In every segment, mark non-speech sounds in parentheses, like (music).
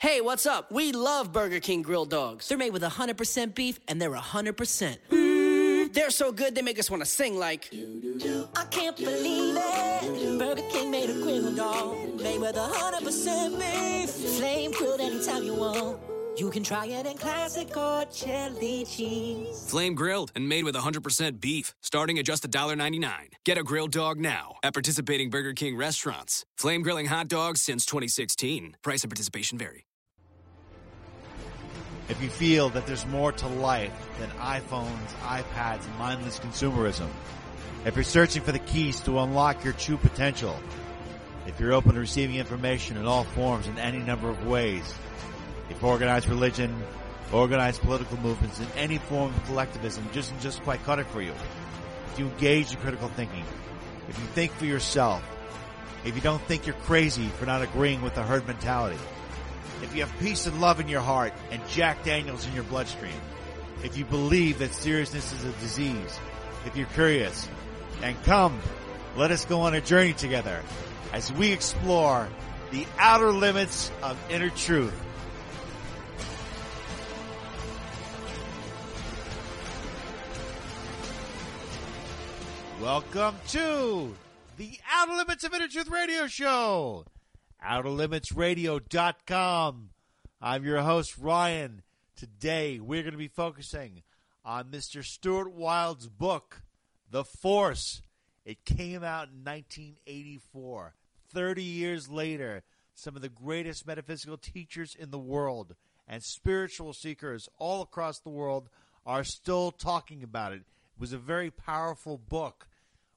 Hey, what's up? We love Burger King grilled dogs. They're made with 100% beef and they're 100%. Mm, they're so good they make us want to sing like. I can't believe it. Burger King made a grilled dog. Made with 100% beef. Flame grilled anytime you want. You can try it in classic or chili cheese. Flame grilled and made with 100% beef, starting at just $1.99. Get a grilled dog now at participating Burger King restaurants. Flame grilling hot dogs since 2016. Price and participation vary. If you feel that there's more to life than iPhones, iPads, and mindless consumerism, if you're searching for the keys to unlock your true potential, if you're open to receiving information in all forms in any number of ways, if organized religion, organized political movements, and any form of collectivism just just quite cut it for you, if you engage in critical thinking, if you think for yourself, if you don't think you're crazy for not agreeing with the herd mentality, if you have peace and love in your heart and Jack Daniels in your bloodstream, if you believe that seriousness is a disease, if you're curious, and come, let us go on a journey together as we explore the outer limits of inner truth. Welcome to the Outer Limits of Inner Truth Radio Show. OuterLimitsRadio.com. I'm your host, Ryan. Today, we're going to be focusing on Mr. Stuart Wilde's book, The Force. It came out in 1984. 30 years later, some of the greatest metaphysical teachers in the world and spiritual seekers all across the world are still talking about it. It was a very powerful book.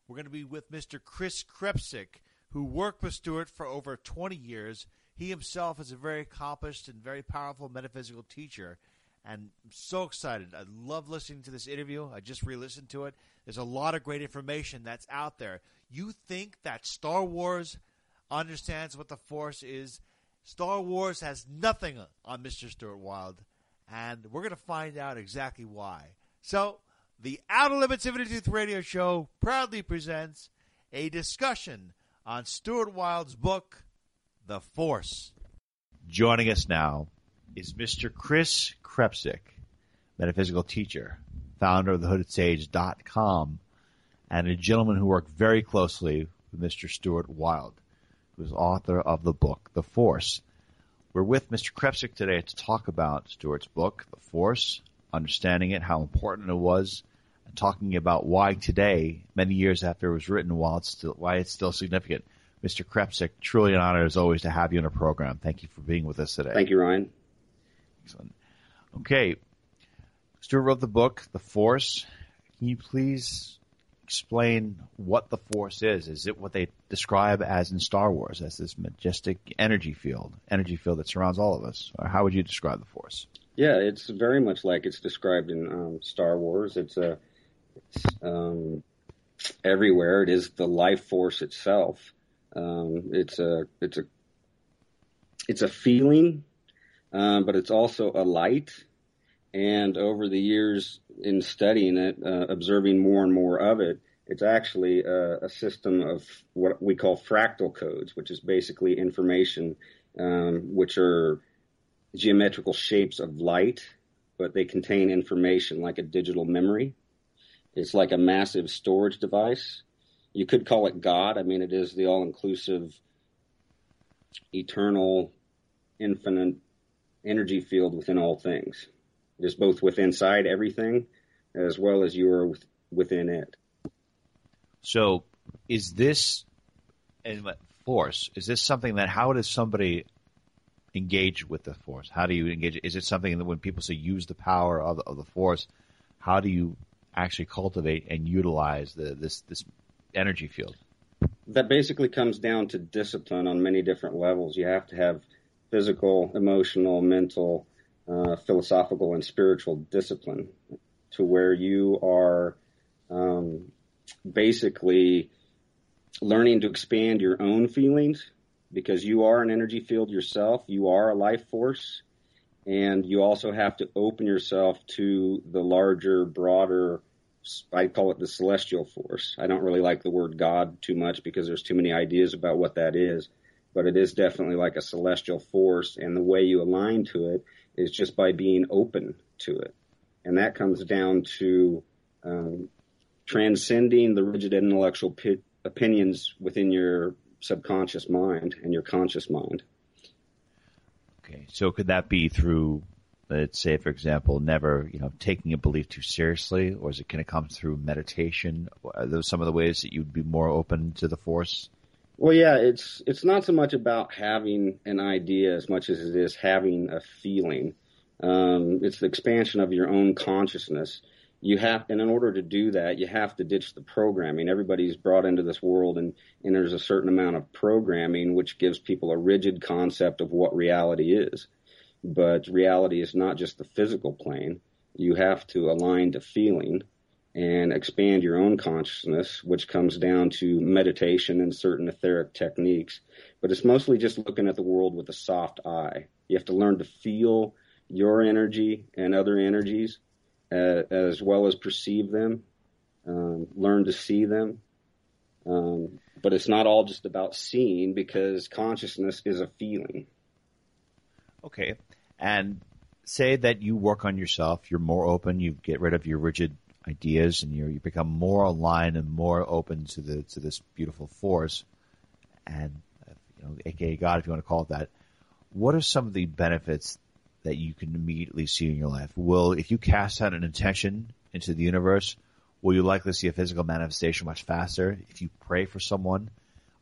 We're going to be with Mr. Khris Krepcik, who worked with Stuart for over 20 years. He himself is a very accomplished and very powerful metaphysical teacher. And I'm so excited. I love listening to this interview. I just re listened to it. There's a lot of great information that's out there. You think that Star Wars understands what the Force is? Star Wars has nothing on Mr. Stuart Wilde, and we're going to find out exactly why. So, the Outer Limits of Truth Radio Show proudly presents a discussion on Stuart Wilde's book, The Force. Joining us now is Mr. Khris Krepcik, metaphysical teacher, founder of thehoodedsage.com, and a gentleman who worked very closely with Mr. Stuart Wilde, who is author of the book, The Force. We're with Mr. Krepcik today to talk about Stuart's book, The Force, understanding it, how important it was, talking about why today, many years after it was written, while it's still, why it's still significant. Mr. Krepcik, truly an honor as always to have you in a program. Thank you for being with us today. Thank you, Ryan. Excellent. Okay. Stuart wrote the book, The Force. Can you please explain what the Force is? Is it what they describe as in Star Wars, as this majestic energy field, energy field that surrounds all of us? Or how would you describe the Force? Yeah, it's very much like it's described in um, Star Wars. It's a um, everywhere. It is the life force itself. Um, it's a it's a it's a feeling, um, but it's also a light. And over the years in studying it, uh, observing more and more of it, it's actually a, a, system of what we call fractal codes, which is basically information, um, which are geometrical shapes of light, but they contain information like a digital memory. It's like a massive storage device. You could call it God. I mean, it is the all inclusive, eternal, infinite energy field within all things. It is both within inside everything as well as you are within it. So, is this force? Is this something that how does somebody engage with the force? How do you engage? Is it something that when people say use the power of, of the force, how do you actually cultivate and utilize the, this this energy field? That basically comes down to discipline on many different levels. You have to have physical, emotional, mental, uh, philosophical, and spiritual discipline to where you are um, basically learning to expand your own feelings because you are an energy field yourself. You are a life force and you also have to open yourself to the larger, broader, I call it the celestial force. I don't really like the word God too much because there's too many ideas about what that is. but it is definitely like a celestial force. And the way you align to it is just by being open to it. And that comes down to um, transcending the rigid intellectual opinions within your subconscious mind and your conscious mind. Okay, so could that be through, let's say, for example, never you know taking a belief too seriously, or is it going to come through meditation? Are those some of the ways that you'd be more open to the force? Well, yeah, it's it's not so much about having an idea as much as it is having a feeling. Um, it's the expansion of your own consciousness you have, and in order to do that, you have to ditch the programming. Everybody's brought into this world, and, and there's a certain amount of programming which gives people a rigid concept of what reality is. But reality is not just the physical plane. You have to align to feeling and expand your own consciousness, which comes down to meditation and certain etheric techniques. But it's mostly just looking at the world with a soft eye. You have to learn to feel your energy and other energies as well as perceive them, um, learn to see them. Um, but it's not all just about seeing because consciousness is a feeling. Okay. And say that you work on yourself, you're more open, you get rid of your rigid ideas and you you become more aligned and more open to the to this beautiful force and you know aka God if you want to call it that what are some of the benefits that you can immediately see in your life? Will, if you cast out an intention into the universe, will you likely see a physical manifestation much faster? If you pray for someone,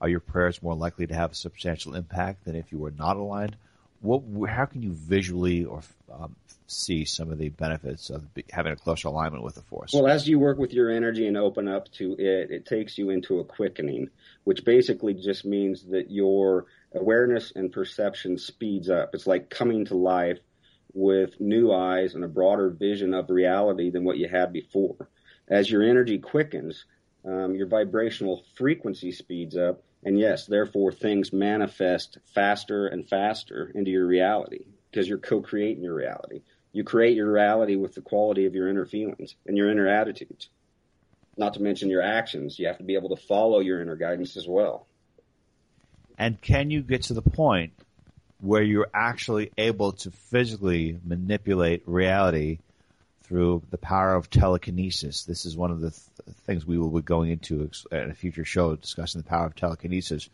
are your prayers more likely to have a substantial impact than if you were not aligned? What, how can you visually or um, see some of the benefits of having a closer alignment with the force? Well, as you work with your energy and open up to it, it takes you into a quickening, which basically just means that your awareness and perception speeds up. It's like coming to life with new eyes and a broader vision of reality than what you had before. As your energy quickens, um, your vibrational frequency speeds up, and yes, therefore things manifest faster and faster into your reality because you're co-creating your reality. You create your reality with the quality of your inner feelings and your inner attitudes. Not to mention your actions. You have to be able to follow your inner guidance as well. And can you get to the point where you're actually able to physically manipulate reality through the power of telekinesis. This is one of the th- things we will be going into in a future show discussing the power of telekinesis.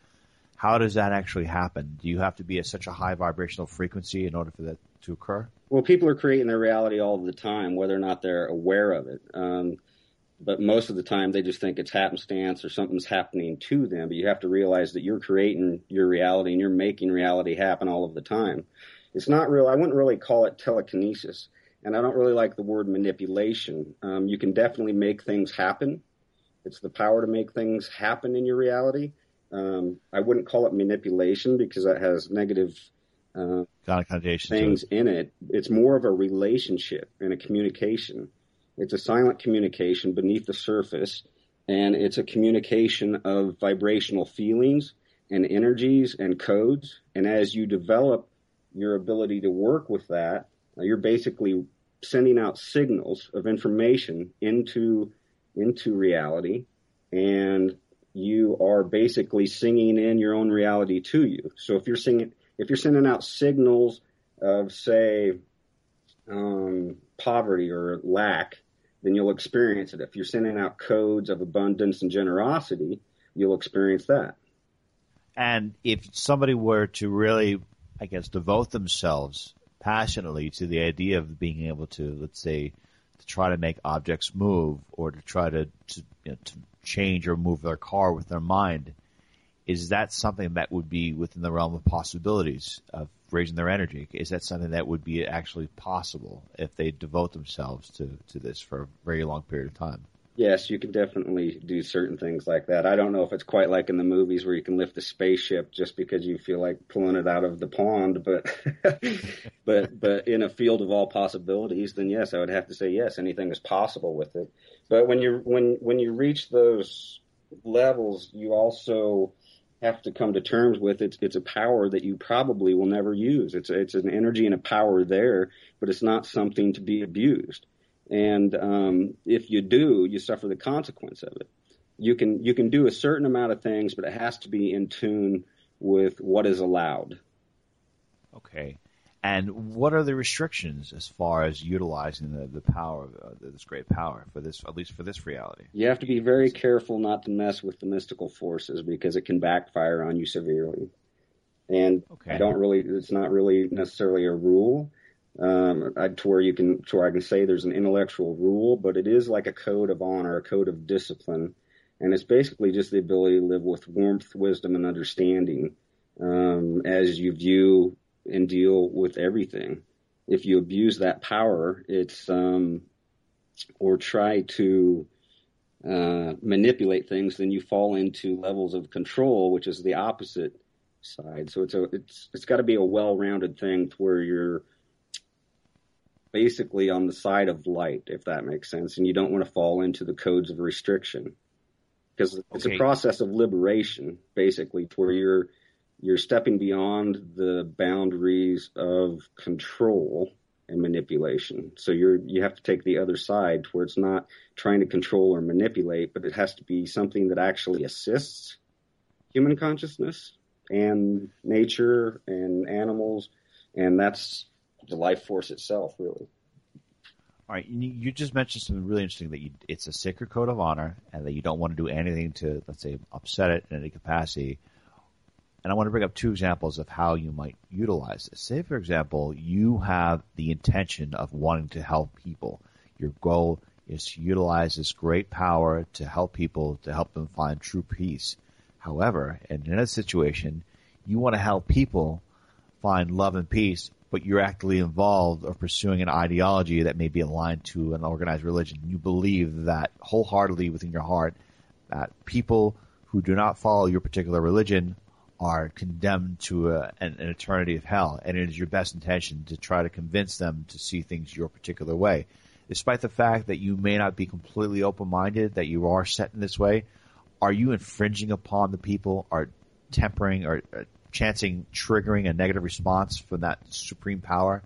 How does that actually happen? Do you have to be at such a high vibrational frequency in order for that to occur? Well, people are creating their reality all the time, whether or not they're aware of it. Um, but most of the time they just think it's happenstance or something's happening to them. But you have to realize that you're creating your reality and you're making reality happen all of the time. It's not real. I wouldn't really call it telekinesis, and I don't really like the word manipulation. Um, you can definitely make things happen. It's the power to make things happen in your reality. Um, I wouldn't call it manipulation because that has negative uh, things it. in it. It's more of a relationship and a communication. It's a silent communication beneath the surface, and it's a communication of vibrational feelings and energies and codes. And as you develop your ability to work with that, you're basically sending out signals of information into into reality, and you are basically singing in your own reality to you. So if you're singing, if you're sending out signals of, say, um, poverty or lack, then you'll experience it. If you're sending out codes of abundance and generosity, you'll experience that. And if somebody were to really, I guess, devote themselves passionately to the idea of being able to, let's say, to try to make objects move or to try to, to, you know, to change or move their car with their mind, is that something that would be within the realm of possibilities of raising their energy? Is that something that would be actually possible if they devote themselves to, to this for a very long period of time? Yes, you can definitely do certain things like that. I don't know if it's quite like in the movies where you can lift a spaceship just because you feel like pulling it out of the pond, but (laughs) but but in a field of all possibilities, then yes, I would have to say yes, anything is possible with it. But when you when when you reach those levels, you also have to come to terms with. It's it's a power that you probably will never use. It's it's an energy and a power there, but it's not something to be abused. And um, if you do, you suffer the consequence of it. You can you can do a certain amount of things, but it has to be in tune with what is allowed. Okay. And what are the restrictions as far as utilizing the, the power, uh, this great power for this, at least for this reality? You have to be very careful not to mess with the mystical forces because it can backfire on you severely. And okay. I don't really, it's not really necessarily a rule um, to where you can, to where I can say there's an intellectual rule, but it is like a code of honor, a code of discipline. And it's basically just the ability to live with warmth, wisdom, and understanding um, as you view and deal with everything. If you abuse that power, it's um, or try to uh, manipulate things, then you fall into levels of control, which is the opposite side. So it's a it's it's got to be a well-rounded thing to where you're basically on the side of light, if that makes sense, and you don't want to fall into the codes of restriction because it's okay. a process of liberation, basically, to where you're you're stepping beyond the boundaries of control and manipulation. So you're you have to take the other side where it's not trying to control or manipulate, but it has to be something that actually assists human consciousness and nature and animals, and that's the life force itself, really. All right, you just mentioned something really interesting that you, it's a sacred code of honor, and that you don't want to do anything to, let's say, upset it in any capacity. And I want to bring up two examples of how you might utilize this. Say, for example, you have the intention of wanting to help people. Your goal is to utilize this great power to help people, to help them find true peace. However, in a situation, you want to help people find love and peace, but you're actively involved or pursuing an ideology that may be aligned to an organized religion. You believe that wholeheartedly within your heart that people who do not follow your particular religion are condemned to a, an, an, eternity of hell, and it is your best intention to try to convince them to see things your particular way. Despite the fact that you may not be completely open-minded, that you are set in this way, are you infringing upon the people, or tempering, or uh, chancing triggering a negative response from that supreme power?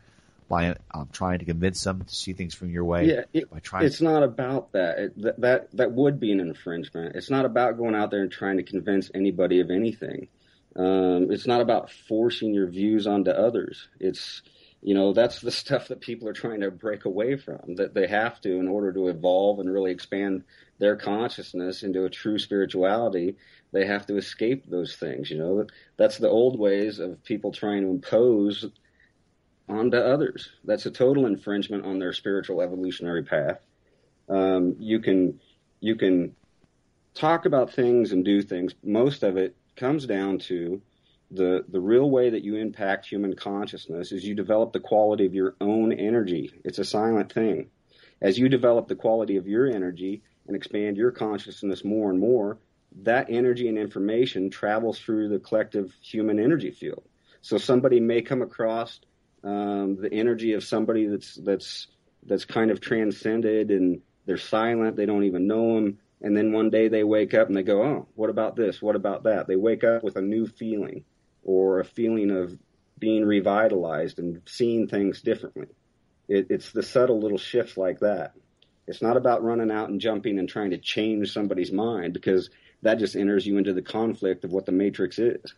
by um, trying to convince them to see things from your way. Yeah, it, by trying it's to... not about that. It, that. That that would be an infringement. It's not about going out there and trying to convince anybody of anything. Um, it's not about forcing your views onto others. It's you know that's the (laughs) stuff that people are trying to break away from that they have to in order to evolve and really expand their consciousness into a true spirituality. They have to escape those things you know. That's the old ways of people trying to impose onto others. That's a total infringement on their spiritual evolutionary path. Um, you can you can talk about things and do things. Most of it comes down to the the real way that you impact human consciousness is you develop the quality of your own energy. It's a silent thing. As you develop the quality of your energy and expand your consciousness more and more, that energy and information travels through the collective human energy field. So somebody may come across um, the energy of somebody that's that's that's kind of transcended and they're silent. They don't even know them and then one day they wake up and they go, oh, what about this? What about that? They wake up with a new feeling or a feeling of being revitalized and seeing things differently. It, it's the subtle little shifts like that. It's not about running out and jumping and trying to change somebody's mind because that just enters you into the conflict of what the matrix is.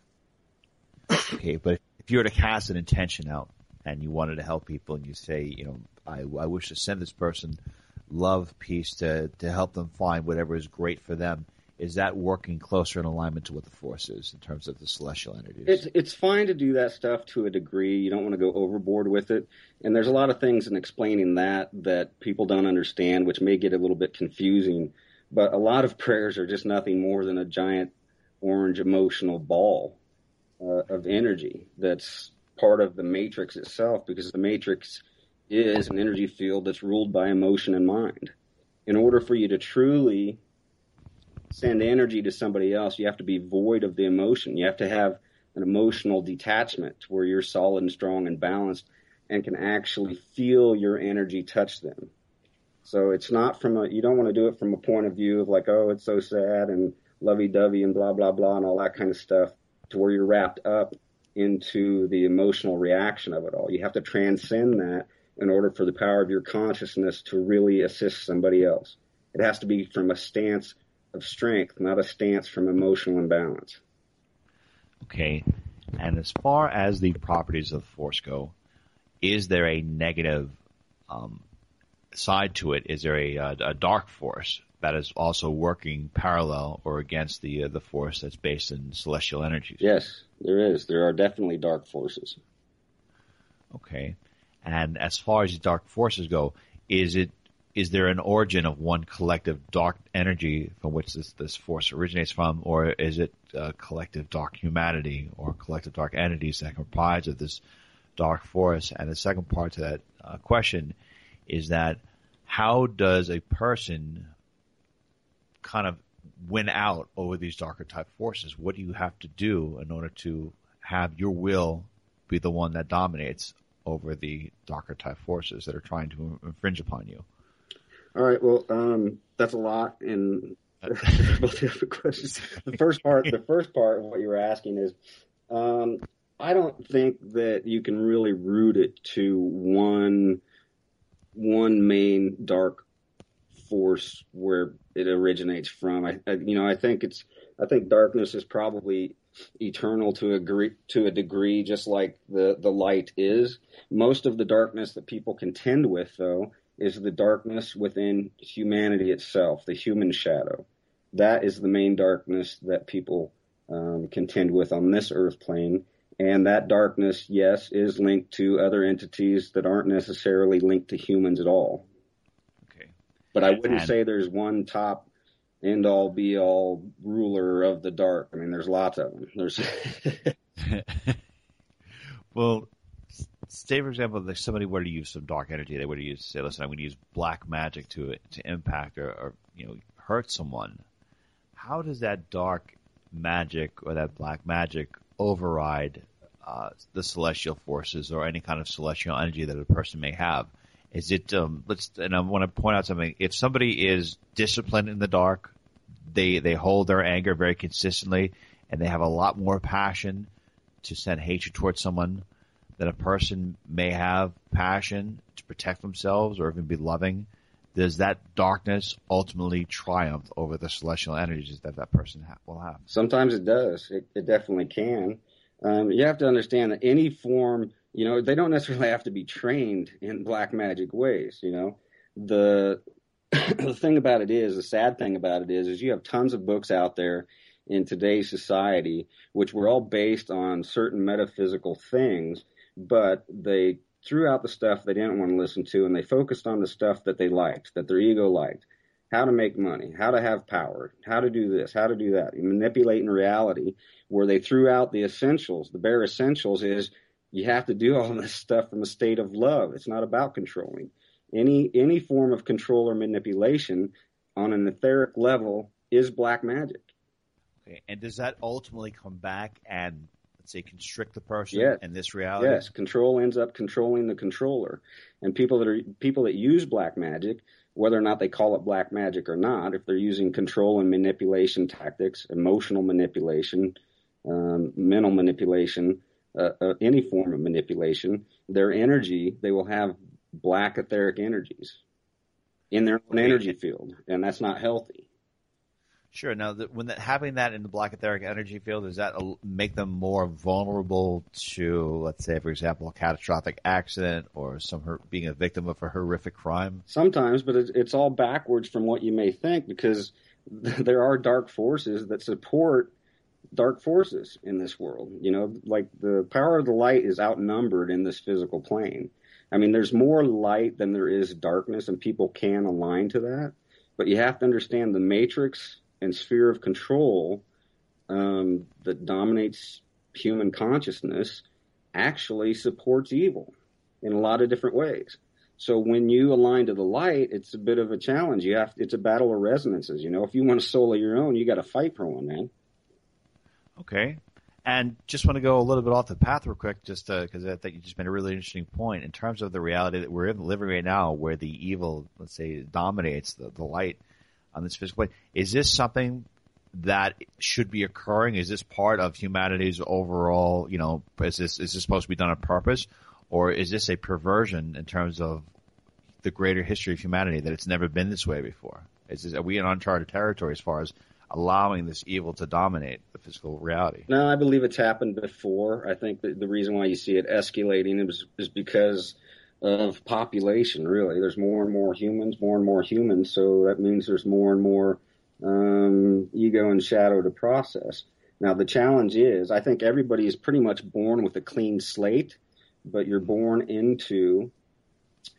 Okay, but if you were to cast an intention out and you wanted to help people and you say, you know, I, I wish to send this person love piece to, to help them find whatever is great for them. Is that working closer in alignment to what the force is in terms of the celestial entities? It's it's fine to do that stuff to a degree. You don't want to go overboard with it. And there's a lot of things in explaining that that people don't understand, which may get a little bit confusing. But a lot of (laughs) prayers are just nothing more than a giant orange emotional ball uh, of energy that's part of the matrix itself because the matrix is an energy field that's ruled by emotion and mind. In order for you to truly send energy to somebody else, you have to be void of the emotion. You have to have an emotional detachment where you're solid and strong and balanced and can actually feel your energy touch them. So it's not from a, you don't want to do it from a point of view of like, oh, it's so sad and lovey dovey and blah, blah, blah and all that kind of stuff to where you're wrapped up into the emotional reaction of it all. You have to transcend that in order for the power of your consciousness to really assist somebody else. It has to be from a stance of strength, not a stance from emotional imbalance. Okay. And as far as the properties of the force go, is there a negative um, side to it? Is there a, a, a, dark force that is also working parallel or against the uh, the force that's based in celestial energies? Yes, there is. There are definitely dark forces. Okay. And as far as dark forces go, is it is there an origin of one collective dark energy from which this, this force originates from, or is it a collective dark humanity or collective dark entities that comprise of this dark force? And the second part to that uh, question is that how does a person kind of win out over these darker type forces? What do you have to do in order to have your will be the one that dominates over the darker type forces that are trying to infringe upon you? All right. Well, um, that's a lot, and (laughs) different questions. The first part, the first part of what you were asking is, um, I don't think that you can really root it to one one main dark force where it originates from. I, I, you know, I think it's, I think darkness is probably eternal to a degree, to a degree, just like the the light is. Most of the darkness that people contend with, though, is the darkness within humanity itself, the human shadow. That is the main darkness that people um, contend with on this earth plane. And that darkness, yes, is linked to other entities that aren't necessarily linked to humans at all. Okay. But I wouldn't and... say there's one top end all be all ruler of the dark. I mean, there's lots of them. There's. (laughs) well, say for example, if somebody were to use some dark energy, they were to use say, listen, I'm going to use black magic to to impact or, or you know hurt someone. How does that dark magic or that black magic override uh, the celestial forces or any kind of celestial energy that a person may have? Is it um, let's and I want to point out something. If somebody is disciplined in the dark, they they hold their anger very consistently, and they have a lot more passion to send hatred towards someone than a person may have passion to protect themselves or even be loving, does that darkness ultimately triumph over the celestial energies that that person ha- will have? Sometimes it does. It, it definitely can. Um, you have to understand that any form, you know, they don't necessarily have to be trained in black magic ways. You know, the (clears throat) the thing about it is, the sad thing about it is, is you have tons of books out there in today's society which were all based on certain metaphysical things but they threw out the stuff they didn't want to listen to and they focused on the stuff that they liked, that their ego liked. How to make money, how to have power, how to do this, how to do that. Manipulating reality where they threw out the essentials. The bare essentials is you have to do all (laughs) this stuff from a state of love. It's not about controlling. Any any form of control or manipulation on an etheric level is black magic. Okay, and does that ultimately come back and let's say constrict the person yes. in this reality? Yes, control ends up controlling the controller. And people that are people that use black magic, whether or not they call it black magic or not, if they're using control and manipulation tactics, emotional manipulation, um, mental manipulation, uh, uh, any form of manipulation, their energy, they will have black etheric energies in their own energy field, and that's not healthy. Sure. Now, the, when that, having that in the black etheric energy field, does that make them more vulnerable to, let's say, for example, a catastrophic accident or some being a victim of a horrific crime? Sometimes, but it's, it's all backwards from what you may think because (laughs) there are dark forces that support dark forces in this world. You know, like the power of the light is outnumbered in this physical plane. I mean, there's more light than there is darkness, and people can align to that. But you have to understand the matrix and sphere of control um, that dominates human consciousness actually supports evil in a lot of different ways. So when you align to the light, it's a bit of a challenge. You have it's a battle of resonances. You know, if you want a soul of your own, you got to fight for one, man. Okay, and just want to go a little bit off the path real quick, just uh, because I think you just made a really interesting point in terms of the reality that we're in living right now, where the evil, let's say, dominates the, the light on this physical plane. Is this something that should be occurring? Is this part of humanity's overall, you know, is this, is this supposed to be done on purpose? Or is this a perversion in terms of the greater history of humanity that it's never been this way before? Is this, are we in uncharted territory as far as allowing this evil to dominate the physical reality. No, I believe it's happened before. I think the reason why you see it escalating is, is because of population, really. There's more and more humans, more and more humans, so that means there's more and more um, ego and shadow to process. Now, the challenge is, I think everybody is pretty much born with a clean slate, but you're born into,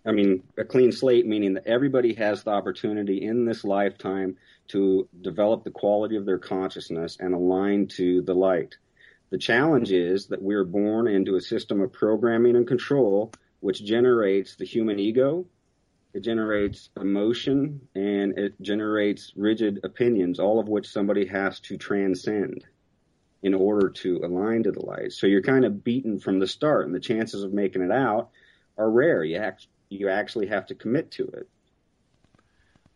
I mean, a clean slate meaning that everybody has the opportunity in this lifetime to develop the quality of their consciousness and align to the light. The challenge is that we're born into a system of programming and control which generates the human ego, it generates emotion, and it generates rigid opinions, all of which somebody has to transcend in order to align to the light. So you're kind of beaten from the start, and the chances of making it out are rare. You, act, you actually have to commit to it.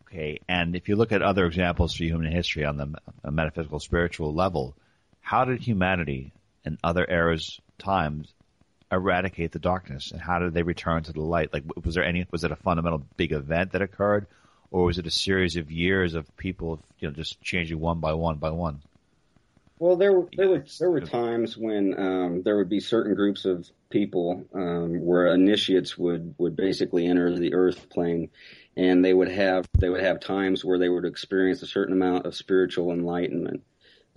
Okay, and if you look at other examples for human history on the metaphysical spiritual level, how did humanity in other eras, times, eradicate the darkness, and how did they return to the light? Like, was there any? Was it a fundamental big event that occurred, or was it a series of years of people, you know, just changing one by one by one? Well, there were there were there were times when um, there would be certain groups of people um, where initiates would would basically enter the earth plane, and they would have they would have times where they would experience a certain amount of spiritual enlightenment.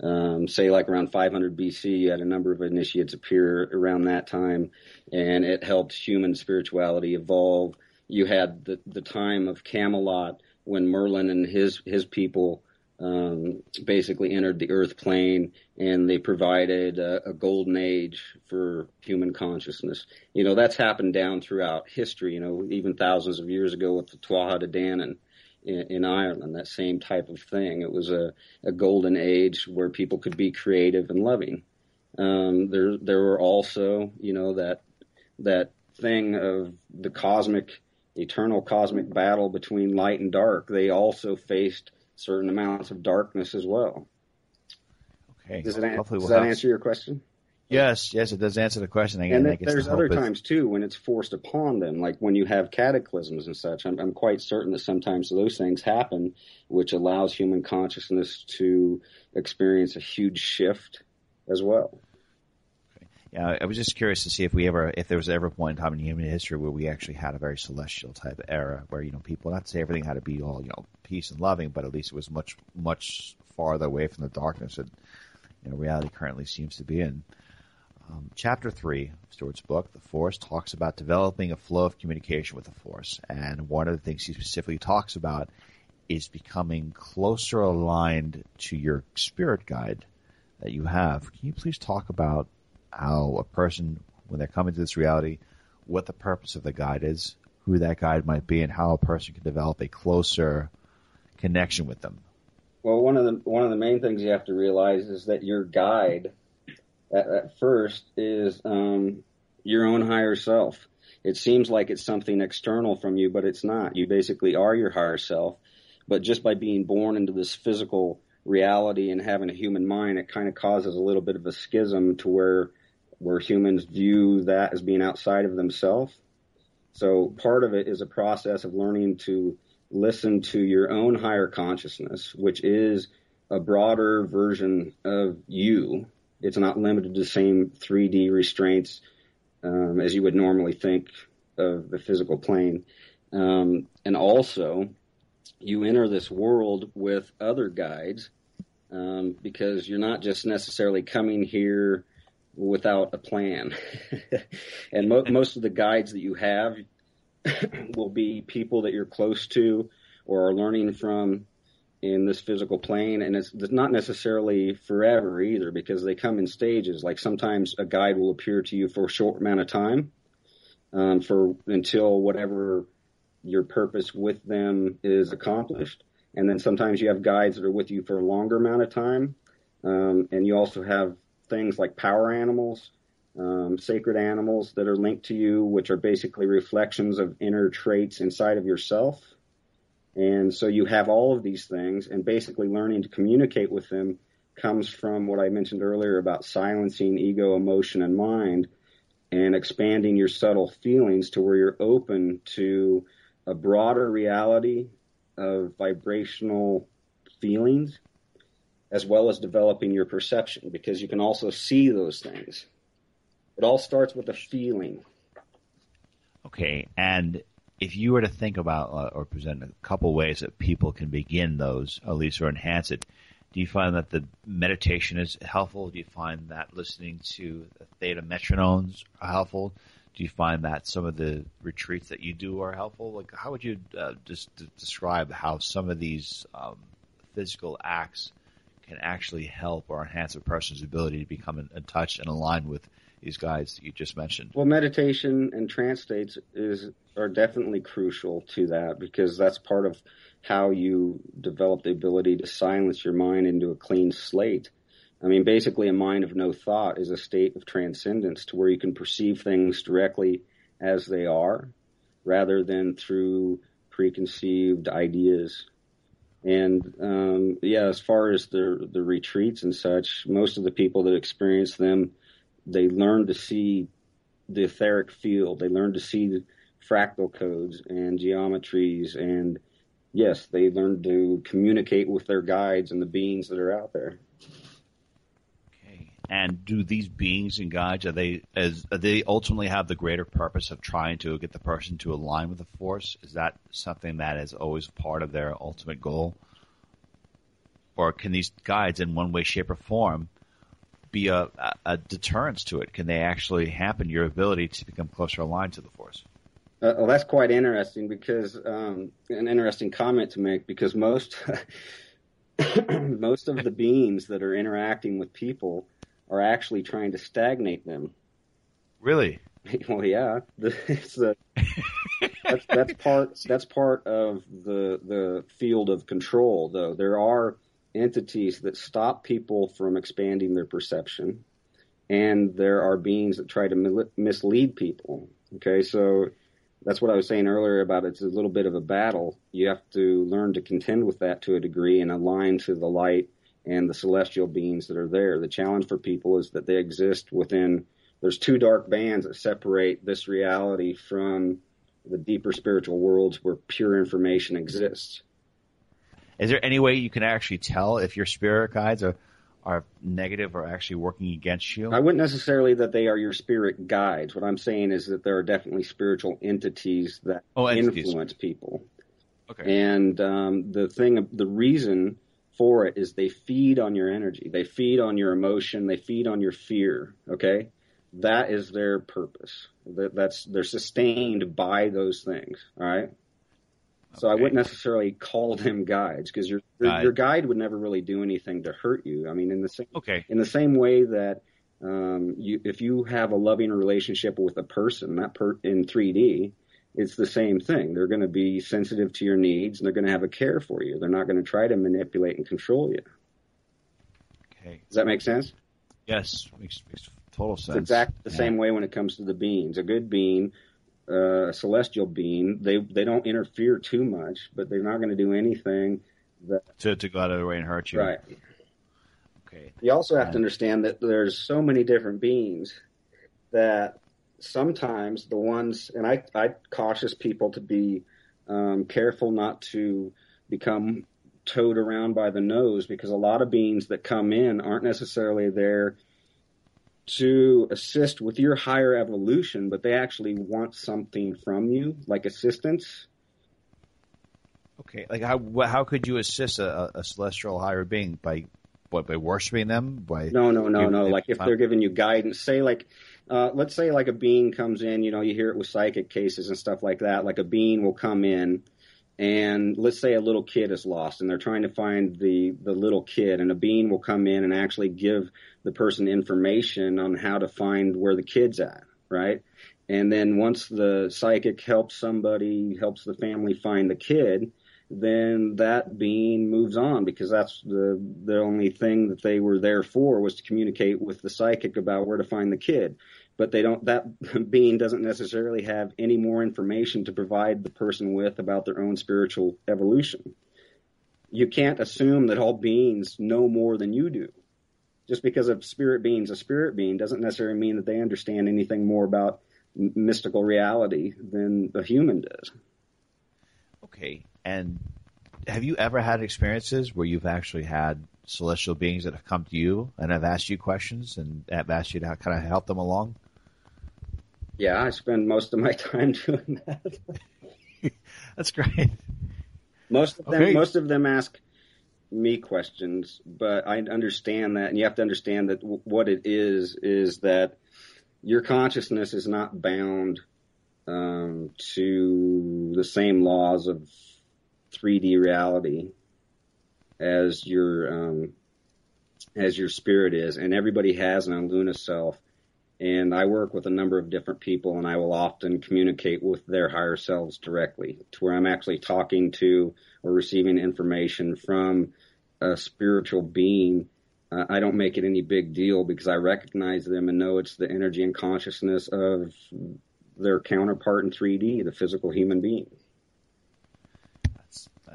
Um, say like around 500 BC, you had a number of initiates appear around that time, and it helped human spirituality evolve. You had the the time of Camelot when Merlin and his his people um, basically entered the Earth plane, and they provided a, a, golden age for human consciousness. You know that's happened down throughout history. You know, even thousands of years ago with the Tuatha De Danann in, in Ireland, that same type of thing. It was a, a golden age where people could be creative and loving. Um, there, there were also, you know, that that thing of the cosmic, eternal cosmic battle between light and dark. They also faced certain amounts of darkness as well. Okay. Does, it, does we'll that answer your question? Yes, yes, it does answer the question. Again, and there's other times too when it's forced upon them, like when you have cataclysms and such. I'm, I'm, quite certain that sometimes those things happen, which allows human consciousness to experience a huge shift as well. Yeah, I was just curious to see if we ever, if there was ever a point in time in human history where we actually had a very celestial type era, where you know people not to say everything had to be all you know peace and loving, but at least it was much much farther away from the darkness that you know reality currently seems to be in. Um, chapter three of Stuart's book, The Force, talks about developing a flow of communication with the Force. And one of the things he specifically talks about is becoming closer aligned to your spirit guide that you have. Can you please talk about how a person, when they're coming to this reality, what the purpose of the guide is, who that guide might be, and how a person can develop a closer connection with them? Well, one of the one of the main things you have to realize is that your guide at, at first is um, your own higher self. It seems like it's something external from you, but it's not. You basically are your higher self. But just by being born into this physical reality and having a human mind, it kind of causes a little bit of a schism to where where humans view that as being outside of themselves. So part of it is a process of learning to listen to your own higher consciousness, which is a broader version of you it's not limited to the same 3D restraints um, as you would normally think of the physical plane. Um, and also, you enter this world with other guides um, because you're not just necessarily coming here without a plan. (laughs) and mo- most of the guides that you have (coughs) will be people that you're close to or are learning from in this physical plane, and it's not necessarily forever either because they come in stages. Like sometimes a guide will appear to you for a short amount of time, um, for until whatever your purpose with them is accomplished, and then sometimes you have guides that are with you for a longer amount of time, um, and you also have things like power animals. Um, sacred animals that are linked to you, which are basically reflections of inner traits inside of yourself and so you have all of these things, and basically learning to communicate with them comes from what I mentioned earlier about silencing ego, emotion, and mind, and expanding your subtle feelings to where you're open to a broader reality of vibrational feelings as well as developing your perception because you can also see those things. It all starts with a feeling. Okay, and if you were to think about uh, or present a couple ways that people can begin those, at least or enhance it, do you find that the meditation is helpful? Do you find that listening to the theta metronomes are helpful? Do you find that some of the retreats that you do are helpful? Like, how would you uh, just describe how some of these um, physical acts can actually help or enhance a person's ability to become in, in touch and aligned with these guides that you just mentioned? Well, meditation and trance states is are definitely crucial to that because that's part of how you develop the ability to silence your mind into a clean slate. I mean, basically, a mind of no thought is a state of transcendence to where you can perceive things directly as they are rather than through preconceived ideas. And um, yeah, as far as the the retreats and such, most of the people that experience them, they learn to see the etheric field. They learn to see the fractal codes and geometries, and yes, they learn to communicate with their guides and the beings that are out there. And do these beings and guides are they as are they ultimately have the greater purpose of trying to get the person to align with the force? Is that something that is always part of their ultimate goal? Or can these guides in one way, shape, or form be a, a, a deterrence to it? Can they actually hamper your ability to become closer aligned to the force? Uh, well, that's quite interesting because um, an interesting comment to make because most (laughs) most of the beings that are interacting with people are actually trying to stagnate them. Really? (laughs) Well, yeah, (laughs) it's the, that's, that's part that's part of the the field of control. Though there are entities that stop people from expanding their perception, and there are beings that try to mislead people. Okay, so that's what I was saying earlier about it's a little bit of a battle. You have to learn to contend with that to a degree and align to the light and the celestial beings that are there. The challenge for people is that they exist within there's two dark bands that separate this reality from the deeper spiritual worlds where pure information exists. Is there any way you can actually tell if your spirit guides are are negative or actually working against you? I wouldn't necessarily that they are your spirit guides. What I'm saying is that there are definitely spiritual entities that oh, influence people. Okay. And um, the thing, the reason for it is they feed on your energy. They feed on your emotion. They feed on your fear. Okay. That is their purpose. That, that's they're sustained by those things. All right. So. I wouldn't necessarily call them guides because your guide. your guide would never really do anything to hurt you. I mean, in the same okay. in the same way that um, you if you have a loving relationship with a person, that per in 3D, it's the same thing. They're going to be sensitive to your needs and they're going to have a care for you. They're not going to try to manipulate and control you. Okay. Does that make sense? Yes, makes, makes total sense. It's exactly the yeah. same way when it comes to the beings. A good being uh, celestial being. They they don't interfere too much, but they're not going to do anything that to to go out of their way and hurt you. Right. Okay. You also have to understand that there's so many different beings that sometimes the ones, and I I cautious people to be um, careful not to become towed around by the nose because a lot of beings that come in aren't necessarily there to assist with your higher evolution, but they actually want something from you, like assistance. Okay, like how how could you assist a, a celestial higher being by what by worshiping them? By no, no, no, no. Like if they're giving you guidance, say like. Uh, let's say like a being comes in, you know, you hear it with psychic cases and stuff like that. Like a being will come in and let's say a little kid is lost and they're trying to find the the little kid and a being will come in and actually give the person information on how to find where the kid's at right and then once the psychic helps somebody helps the family find the kid then that being moves on because that's the the only thing that they were there for was to communicate with the psychic about where to find the kid. But they don't that (laughs) being doesn't necessarily have any more information to provide the person with about their own spiritual evolution. You can't assume that all beings know more than you do. Just because a spirit being's a spirit being doesn't necessarily mean that they understand anything more about mystical reality than a human does. Okay and have you ever had experiences where you've actually had celestial beings that have come to you and have asked you questions and have asked you to kind of help them along? Yeah, I spend most of my (laughs) time doing that. (laughs) That's great. Most of them, Okay. most of them ask me questions, but I understand that, and you have to understand that w- what it is is that your consciousness is not bound um, to the same laws of 3D reality as your um, as your spirit is, and everybody has an Luna self. And I work with a number of different people, and I will often communicate with their higher selves directly, to where I'm actually talking to or receiving information from a spiritual being. Uh, I don't make it any big deal because I recognize them and know it's the energy and consciousness of their counterpart in 3D, the physical human being.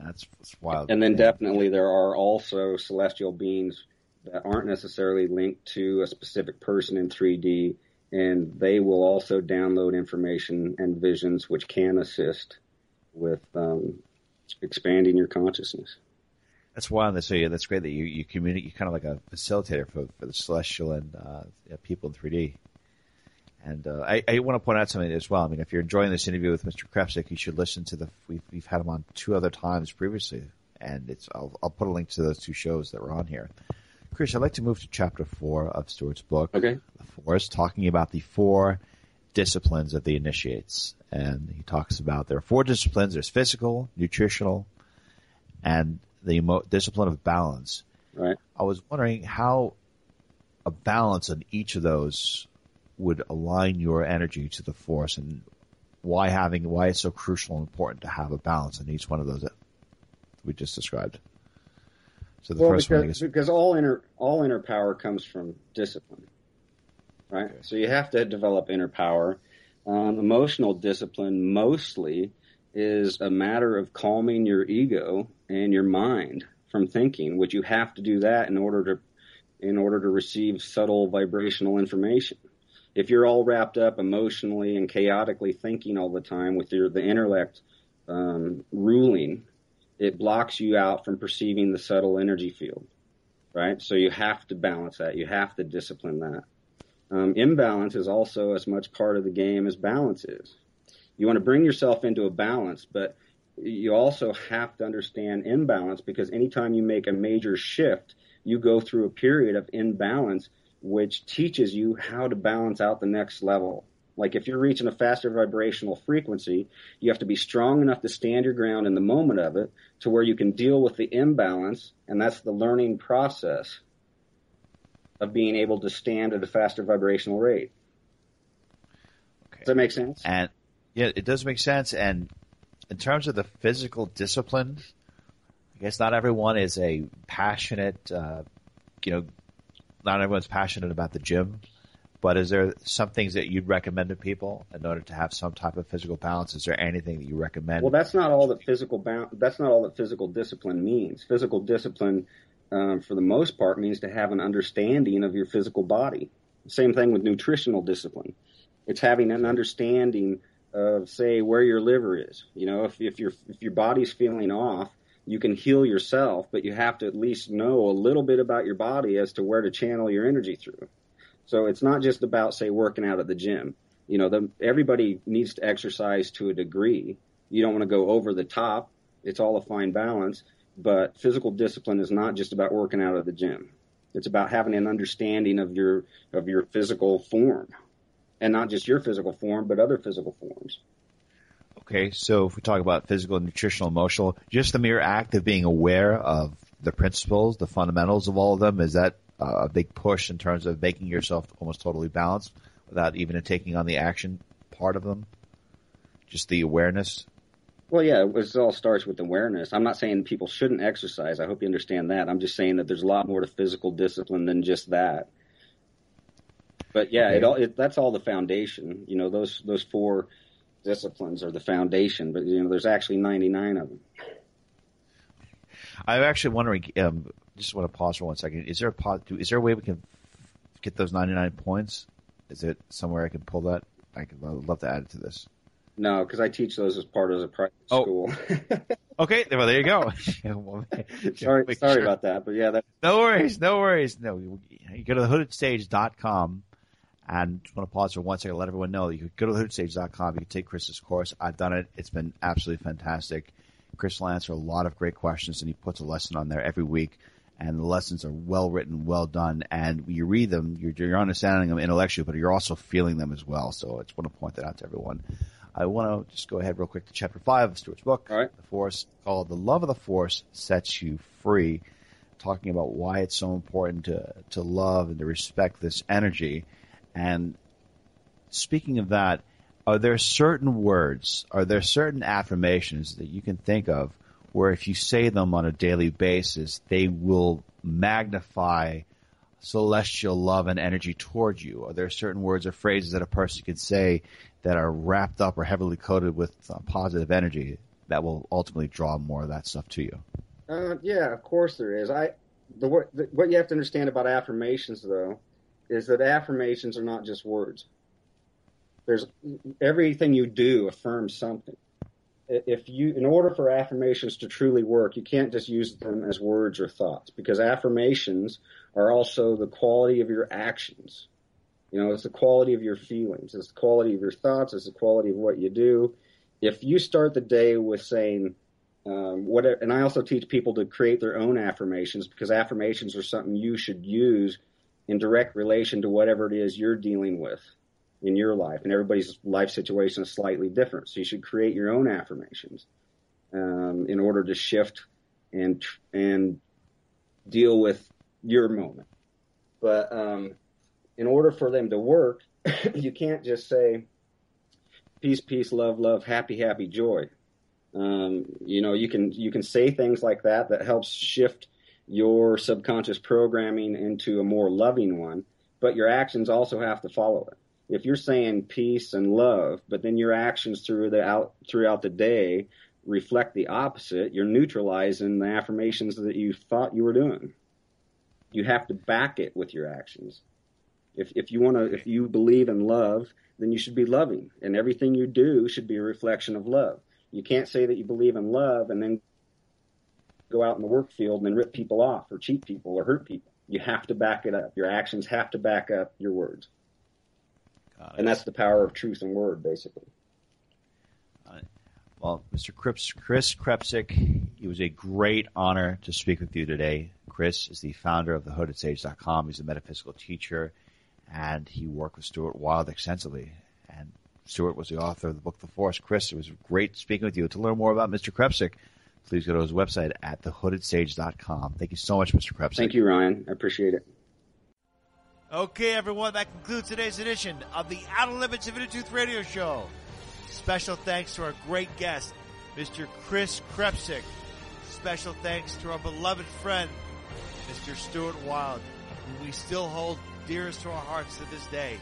That's that's, wild. And then Yeah. definitely there are also celestial beings that aren't necessarily linked to a specific person in 3D, and they will also download information and visions which can assist with um, expanding your consciousness. That's wild. That's so that's great that you you communicate. You're kind of like a facilitator for for the celestial and uh, people in 3D. And uh, I, I want to point out something as well. I mean, if you're enjoying this interview with Mr. Krepcik, you should listen to the. We've we've had him on two other times previously, and it's. I'll I'll put a link to those two shows that were on here. Khris, I'd like to move to chapter four of Stuart's book. Okay. The Force, talking about the four disciplines of the initiates, and he talks about there are four disciplines. There's physical, nutritional, and the emo- discipline of balance. Right. I was wondering how a balance in each of those would align your energy to the force and why having why it's so crucial and important to have a balance in each one of those that we just described. So the well, first one I because, all inner all inner power comes from discipline, right? So you have to develop inner power. Um, emotional discipline mostly is a matter of calming your ego and your mind from thinking, which you have to do that in order to in order to receive subtle vibrational information. If you're all wrapped up emotionally and chaotically thinking all the time with your the intellect um, ruling, it blocks you out from perceiving the subtle energy field, right? So you have to balance that. You have to discipline that. Um, imbalance is also as much part of the game as balance is. You want to bring yourself into a balance, but you also have to understand imbalance because anytime you make a major shift, you go through a period of imbalance, which teaches you how to balance out the next level. Like if you're reaching a faster vibrational frequency, you have to be strong enough to stand your ground in the moment of it to where you can deal with the imbalance, and that's the learning process of being able to stand at a faster vibrational rate. Okay. Does that make sense? And yeah, it does make sense. And in terms of the physical discipline, I guess not everyone is a passionate, uh, you know, not everyone's passionate about the gym. But is there some things that you'd recommend to people in order to have some type of physical balance? Is there anything that you recommend? Well, that's not all that physical ba- that's not all that physical discipline means. Physical discipline, um, for the most part, means to have an understanding of your physical body. Same thing with nutritional discipline. It's having an understanding of, say, where your liver is. You know, if if your if your body's feeling off, you can heal yourself, but you have to at least know a little bit about your body as to where to channel your energy through. So it's not just about, say, working out at the gym. You know, the, everybody needs to exercise to a degree. You don't want to go over the top. It's all a fine balance. But physical discipline is not just about working out at the gym. It's about having an understanding of your of your physical form, and not just your physical form, but other physical forms. Okay, so if we talk about physical, nutritional, emotional, just the mere act of being aware of the principles, the fundamentals of all of them, is that a big push in terms of making yourself almost totally balanced without even taking on the action part of them? Just the awareness? Well, yeah, it all starts with awareness. I'm not saying people shouldn't exercise. I hope you understand that. I'm just saying that there's a lot more to physical discipline than just that. But yeah, it all it, that's all the foundation. You know, those those four disciplines are the foundation. But you know, there's actually 99 of them. I'm actually wondering, um, just want to pause for one second. Is there a is there a way we can get those 99 points? Is it somewhere I can pull that? I could love to add it to this. No, because I teach those as part of a private Oh. school. (laughs) Okay, well there you go. (laughs) (laughs) sorry, sorry sure. about that, but yeah, that... no worries, no worries. No, you, go to the hoodedsage.com and just want to pause for one second, let everyone know that you can go to hoodedsage.com. You can take Khris's course. I've done it. It's been absolutely fantastic. Khris will answer a lot of great questions, and he puts a lesson on there every week. And the lessons are well written, well done. And when you read them, you're, you're understanding them intellectually, but you're also feeling them as well. So I just want to point that out to everyone. I want to just go ahead real quick to chapter five of Stuart's book, right. The Force, called "The Love of the Force Sets You Free," talking about why it's so important to to love and to respect this energy. And speaking of that, are there certain words, are there certain affirmations that you can think of where if you say them on a daily basis, they will magnify celestial love and energy towards you? Are there certain words or phrases that a person could say that are wrapped up or heavily coated with uh, positive energy that will ultimately draw more of that stuff to you? Uh, yeah, of course there is. I the, the what you have to understand about affirmations though is that affirmations are not just words. There's everything you do affirms something. If you, in order for affirmations to truly work, you can't just use them as words or thoughts because affirmations are also the quality of your actions. You know, it's the quality of your feelings, it's the quality of your thoughts, it's the quality of what you do. If you start the day with saying, um, and I also teach people to create their own affirmations because affirmations are something you should use in direct relation to whatever it is you're dealing with in your life. And everybody's life situation is slightly different. So you should create your own affirmations um, in order to shift and and deal with your moment. But um, in order for them to work, (laughs) you can't just say peace, peace, love, love, happy, happy, joy. Um, you know, you can you can say things like that that helps shift your subconscious programming into a more loving one, but your actions also have to follow it. If you're saying peace and love, but then your actions through the out throughout the day reflect the opposite, you're neutralizing the affirmations that you thought you were doing. You have to back it with your actions. If if you want to if you believe in love, then you should be loving and everything you do should be a reflection of love. You can't say that you believe in love and then go out in the work field and then rip people off or cheat people or hurt people. You have to back it up. Your actions have to back up your words. And that's the power of truth and word, basically. Well, Mr. Khris, Khris Krepcik, it was a great honor to speak with you today. Khris is the founder of thehoodedsage.com. He's a metaphysical teacher, and he worked with Stuart Wilde extensively. And Stuart was the author of the book The Force. Khris, it was great speaking with you. To learn more about Mr. Krepcik, please go to his website at thehoodedsage.com. Thank you so much, Mr. Krepcik. Thank you, Ryan. I appreciate it. Okay, everyone, that concludes today's edition of the Outer Limits of Inner Truth Radio Show. Special thanks to our great guest, Mr. Khris Krepcik. Special thanks to our beloved friend, Mr. Stuart Wilde, who we still hold dearest to our hearts to this day.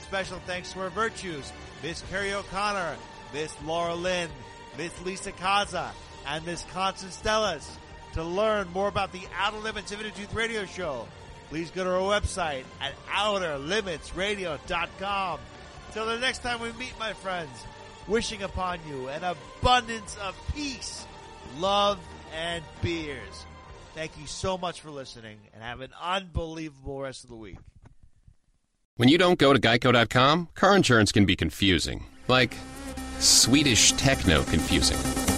Special thanks to our virtues, Miss Perry O'Connor, Miss Laura Lynn, Miss Lisa Kaza, and Miss Constance Stellas. To learn more about the Outer Limits Inner Truth Radio Show, please go to our website at outerlimitsradio.com. Till the next time we meet, my friends, wishing upon you an abundance of peace, love, and beers. Thank you so much for listening and have an unbelievable rest of the week. When you don't go to geico.com, car insurance can be confusing. Like Swedish techno confusing.